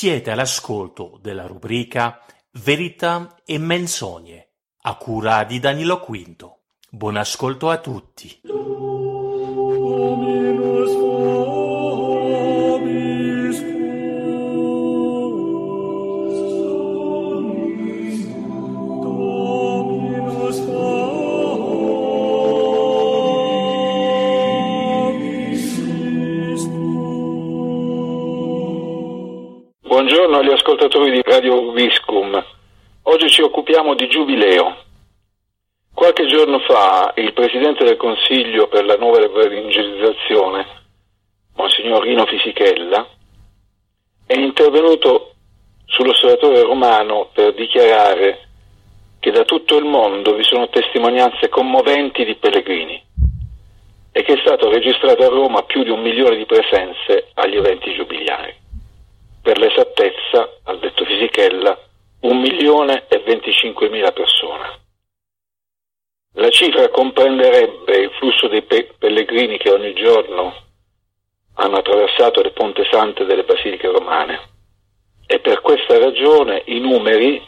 Siete all'ascolto della rubrica Verità e menzogne a cura di Danilo Quinto. Buon ascolto a tutti. Ascoltatori di Radio Viscum. Oggi ci occupiamo di giubileo. Qualche giorno fa il Presidente del Consiglio per la nuova evangelizzazione, Monsignor Rino Fisichella, è intervenuto sull'osservatore romano per dichiarare che da tutto il mondo vi sono testimonianze commoventi di pellegrini e che è stato registrato a Roma più di un milione di presenze agli eventi giubiliari. Per l'esattezza, ha detto Fisichella, un milione e 25 mila persone. La cifra comprenderebbe il flusso dei pe- pellegrini che ogni giorno hanno attraversato le ponte sante delle basiliche romane e per questa ragione i numeri,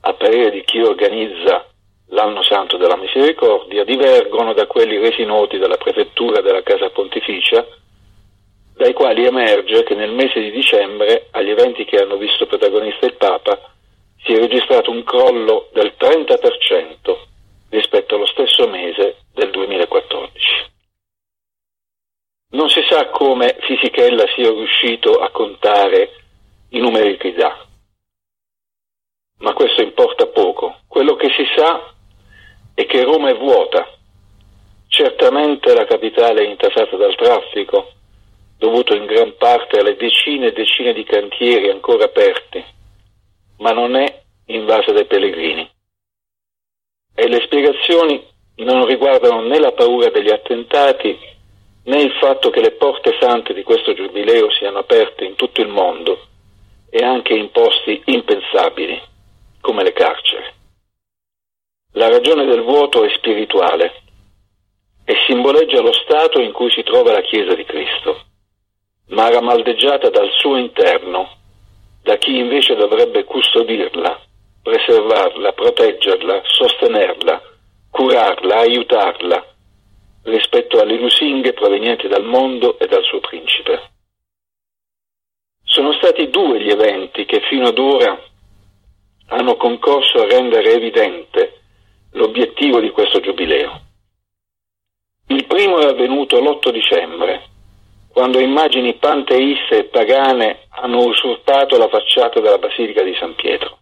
a parere di chi organizza l'anno santo della misericordia, divergono da quelli resi noti dalla prefettura della Casa Pontificia, dai quali emerge che nel mese di dicembre, agli eventi che hanno visto protagonista il Papa, si è registrato un crollo del 30% rispetto allo stesso mese del 2014. Non si sa come Fisichella sia riuscito a contare i numeri che dà, ma questo importa poco. Quello che si sa è che Roma è vuota. Certamente la capitale è intasata dal traffico, dovuto in gran parte alle decine e decine di cantieri ancora aperti, ma non è invasa dai pellegrini. E le spiegazioni non riguardano né la paura degli attentati né il fatto che le porte sante di questo giubileo siano aperte in tutto il mondo e anche in posti impensabili, come le carceri. La ragione del vuoto è spirituale e simboleggia lo stato in cui si trova la Chiesa di Cristo, ma ramaldeggiata dal suo interno, da chi invece dovrebbe custodirla, preservarla, proteggerla, sostenerla, curarla, aiutarla rispetto alle lusinghe provenienti dal mondo e dal suo principe. Sono stati due gli eventi che fino ad ora hanno concorso a rendere evidente l'obiettivo di questo giubileo. Il primo è avvenuto l'8 dicembre, quando immagini panteiste e pagane hanno usurpato la facciata della Basilica di San Pietro.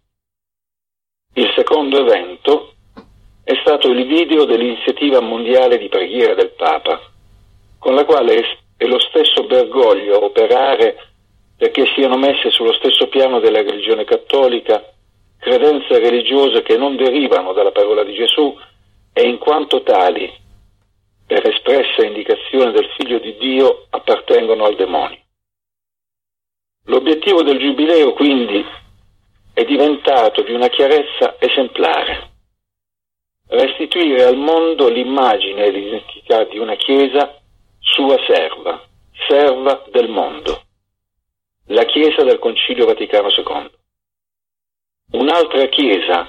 Il secondo evento è stato il video dell'iniziativa mondiale di preghiera del Papa, con la quale è lo stesso Bergoglio operare perché siano messe sullo stesso piano della religione cattolica credenze religiose che non derivano dalla parola di Gesù e in quanto tali, per espressa indicazione del Figlio di Dio, appartengono al demonio. L'obiettivo del Giubileo quindi è diventato di una chiarezza esemplare. Restituire al mondo l'immagine e l'identità di una Chiesa sua serva, serva del mondo, la Chiesa del Concilio Vaticano II. Un'altra Chiesa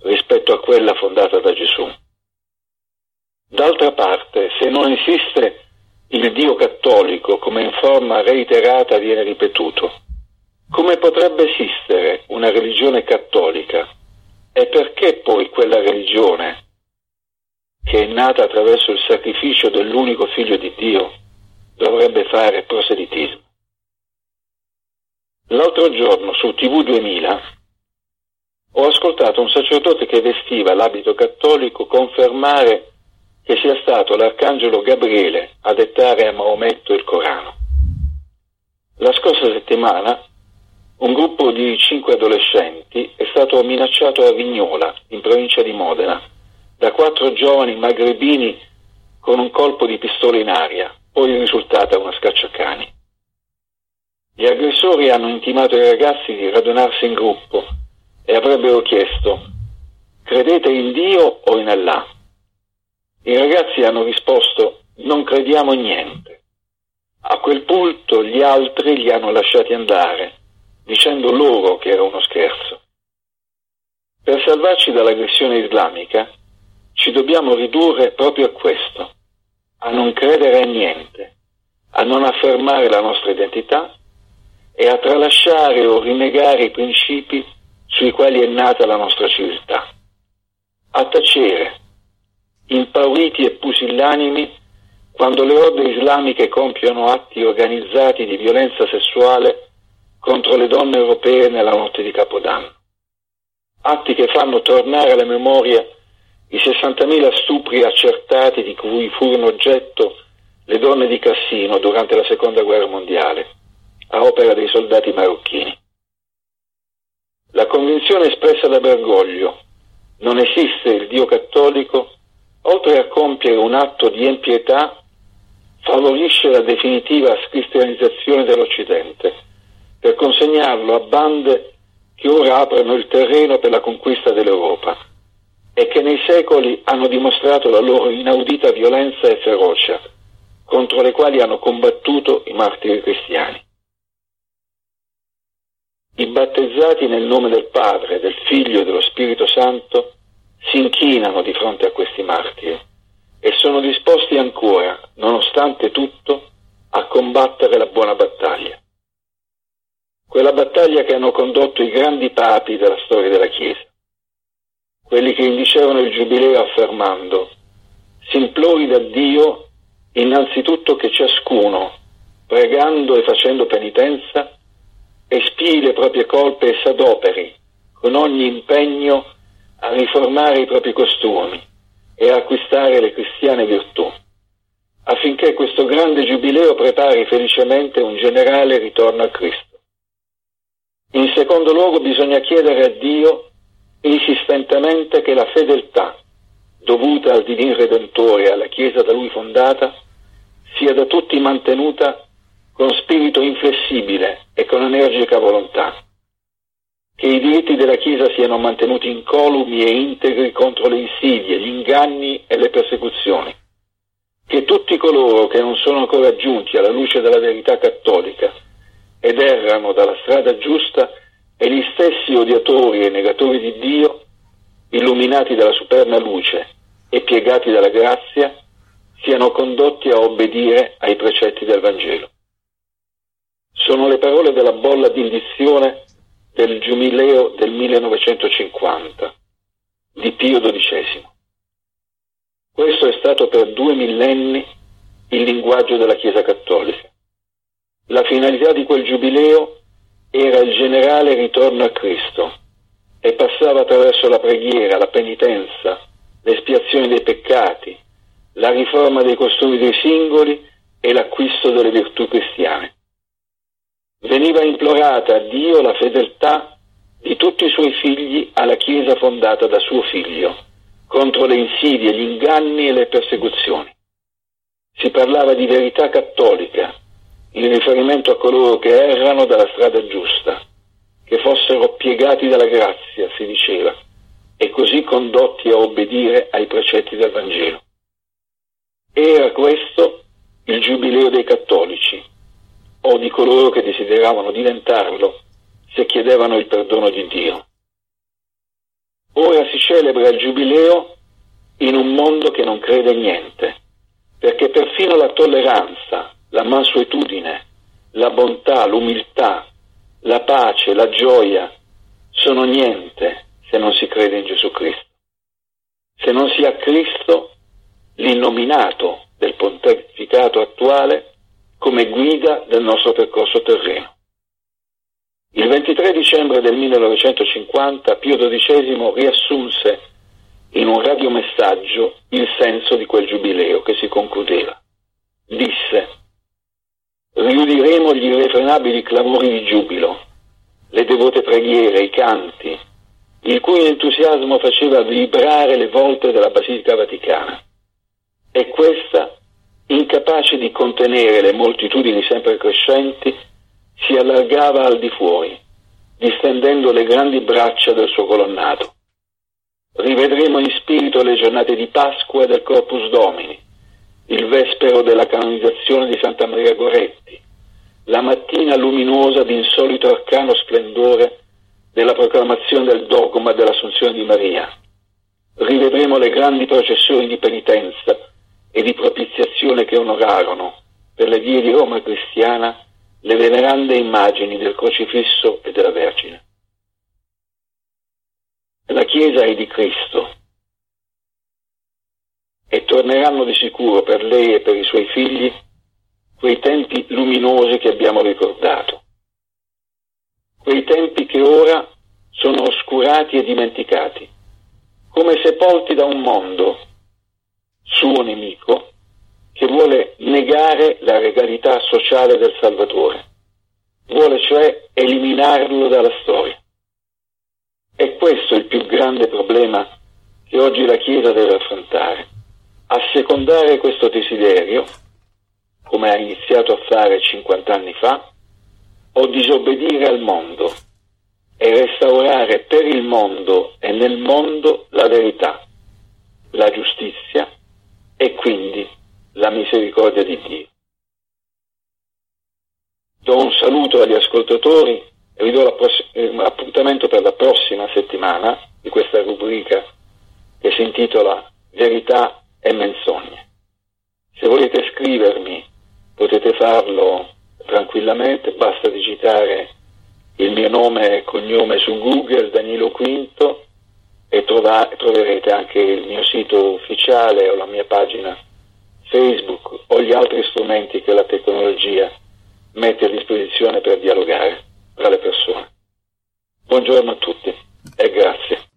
rispetto a quella fondata da Gesù. D'altra parte, se non esiste il Dio cattolico, come in forma reiterata viene ripetuto, come potrebbe esistere una religione cattolica? E perché poi quella religione, che è nata attraverso il sacrificio dell'unico figlio di Dio, dovrebbe fare proselitismo? L'altro giorno su TV 2000 ho ascoltato un sacerdote che vestiva l'abito cattolico confermare che sia stato l'arcangelo Gabriele a dettare a Maometto il Corano. La scorsa settimana un gruppo di cinque adolescenti è stato minacciato a Vignola, in provincia di Modena, da quattro giovani magrebini con un colpo di pistola in aria, poi risultata una scacciacani. Gli aggressori hanno intimato ai ragazzi di radunarsi in gruppo e avrebbero chiesto credete in Dio o in Allah? I ragazzi hanno risposto non crediamo in niente. A quel punto gli altri li hanno lasciati andare, dicendo loro che era uno scherzo. Per salvarci dall'aggressione islamica ci dobbiamo ridurre proprio a questo, a non credere a niente, a non affermare la nostra identità e a tralasciare o rinnegare i principi sui quali è nata la nostra civiltà, a tacere, impauriti e pusillanimi, quando le orde islamiche compiono atti organizzati di violenza sessuale contro le donne europee nella notte di Capodanno. Atti che fanno tornare alla memoria i 60.000 stupri accertati di cui furono oggetto le donne di Cassino durante la seconda guerra mondiale, a opera dei soldati marocchini. La convinzione espressa da Bergoglio, non esiste il Dio cattolico, oltre a compiere un atto di empietà, favorisce la definitiva scristianizzazione dell'Occidente, per consegnarlo a bande che ora aprono il terreno per la conquista dell'Europa e che nei secoli hanno dimostrato la loro inaudita violenza e ferocia, contro le quali hanno combattuto i martiri cristiani. I battezzati nel nome del Padre, del Figlio e dello Spirito Santo si inchinano di fronte a questi martiri e sono disposti ancora, nonostante tutto, a combattere la buona battaglia. Quella battaglia che hanno condotto i grandi papi della storia della Chiesa quelli che indicevano il giubileo affermando si implori da Dio innanzitutto che ciascuno, pregando e facendo penitenza, espii le proprie colpe e s'adoperi con ogni impegno a riformare i propri costumi e a acquistare le cristiane virtù, affinché questo grande giubileo prepari felicemente un generale ritorno a Cristo. In secondo luogo bisogna chiedere a Dio insistentemente che la fedeltà dovuta al Divin Redentore e alla Chiesa da lui fondata sia da tutti mantenuta con spirito inflessibile e con energica volontà. Che i diritti della Chiesa siano mantenuti incolumi e integri contro le insidie, gli inganni e le persecuzioni. Che tutti coloro che non sono ancora giunti alla luce della verità cattolica ed errano dalla strada giusta e gli stessi odiatori e negatori di Dio, illuminati dalla superna luce e piegati dalla grazia, siano condotti a obbedire ai precetti del Vangelo. Sono le parole della bolla d'indizione del Giubileo del 1950 di Pio XII. Questo è stato per due millenni il linguaggio della Chiesa Cattolica. La finalità di quel Giubileo era il generale ritorno a Cristo e passava attraverso la preghiera, la penitenza, l'espiazione dei peccati, la riforma dei costumi dei singoli e l'acquisto delle virtù cristiane. Veniva implorata a Dio la fedeltà di tutti i suoi figli alla Chiesa fondata da suo figlio, contro le insidie, gli inganni e le persecuzioni. Si parlava di verità cattolica, in riferimento a coloro che errano dalla strada giusta, che fossero piegati dalla grazia, si diceva, e così condotti a obbedire ai precetti del Vangelo. Era questo il giubileo dei cattolici, o di coloro che desideravano diventarlo se chiedevano il perdono di Dio. Ora si celebra il giubileo in un mondo che non crede niente, perché perfino la tolleranza, la mansuetudine, la bontà, l'umiltà, la pace, la gioia sono niente se non si crede in Gesù Cristo. Se non si ha Cristo, l'innominato del pontificato attuale, come guida del nostro percorso terreno. Il 23 dicembre del 1950 Pio XII riassunse in un radiomessaggio il senso di quel giubileo che si concludeva. Disse riudiremo gli irrefrenabili clamori di giubilo, le devote preghiere, i canti, il cui entusiasmo faceva vibrare le volte della Basilica Vaticana. E questa, incapace di contenere le moltitudini sempre crescenti, si allargava al di fuori, distendendo le grandi braccia del suo colonnato. Rivedremo in spirito le giornate di Pasqua del Corpus Domini, il vespero della canonizzazione di Santa Maria Goretti, la mattina luminosa di insolito arcano splendore della proclamazione del dogma dell'Assunzione di Maria. Rivedremo le grandi processioni di penitenza e di propiziazione che onorarono, per le vie di Roma cristiana, le venerande immagini del crocifisso e della Vergine. La Chiesa è di Cristo e torneranno di sicuro per lei e per i suoi figli quei tempi luminosi che abbiamo ricordato, quei tempi che ora sono oscurati e dimenticati, come sepolti da un mondo, suo nemico, che vuole negare la regalità sociale del Salvatore, vuole cioè eliminarlo dalla storia. È questo il più grande problema che oggi la Chiesa deve affrontare. Assecondare questo desiderio, come ha iniziato a fare 50 anni fa, o disobbedire al mondo e restaurare per il mondo e nel mondo la verità, la giustizia e quindi la misericordia di Dio. Do un saluto agli ascoltatori e vi do l'appuntamento per la prossima settimana di questa rubrica che si intitola Verità e menzogne. Se volete scrivermi potete farlo tranquillamente, basta digitare il mio nome e cognome su Google, Danilo Quinto, e trova- troverete anche il mio sito ufficiale o la mia pagina Facebook o gli altri strumenti che la tecnologia mette a disposizione per dialogare tra le persone. Buongiorno a tutti e grazie.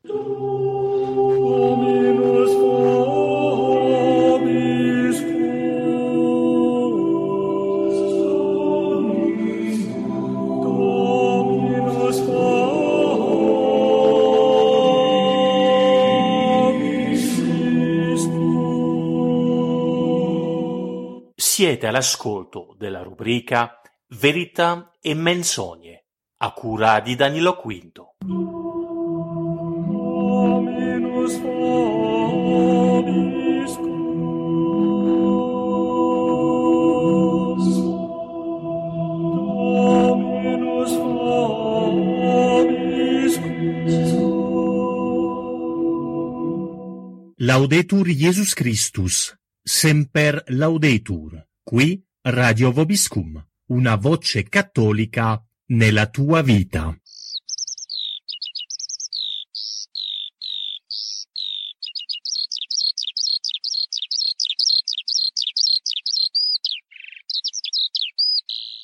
Siete all'ascolto della rubrica Verità e menzogne, a cura di Danilo Quinto. Vobiscum. Laudetur Jesus Christus, semper laudetur, qui Radio Vobiscum, una voce cattolica nella tua vita.